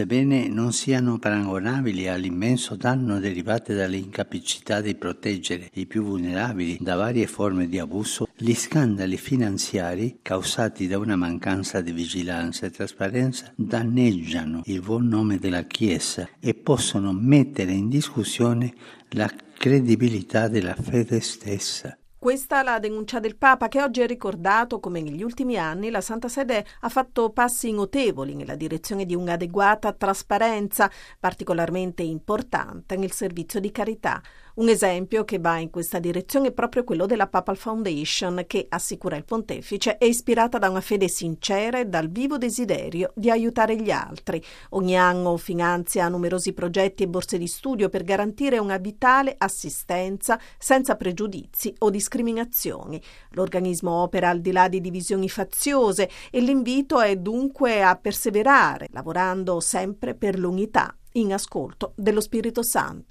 sebbene non siano paragonabili all'immenso danno derivante dall'incapacità di proteggere i più vulnerabili da varie forme di abuso, gli scandali finanziari causati da una mancanza di vigilanza e trasparenza danneggiano il buon nome della Chiesa e possono mettere in discussione la credibilità della fede stessa. Questa è la denuncia del Papa che oggi ha ricordato come negli ultimi anni la Santa Sede ha fatto passi notevoli nella direzione di un'adeguata trasparenza, particolarmente importante nel servizio di carità. Un esempio che va in questa direzione è proprio quello della Papal Foundation che, assicura il pontefice, è ispirata da una fede sincera e dal vivo desiderio di aiutare gli altri. Ogni anno finanzia numerosi progetti e borse di studio per garantire una vitale assistenza senza pregiudizi o discriminazioni. L'organismo opera al di là di divisioni faziose e l'invito è dunque a perseverare, lavorando sempre per l'unità, in ascolto dello Spirito Santo.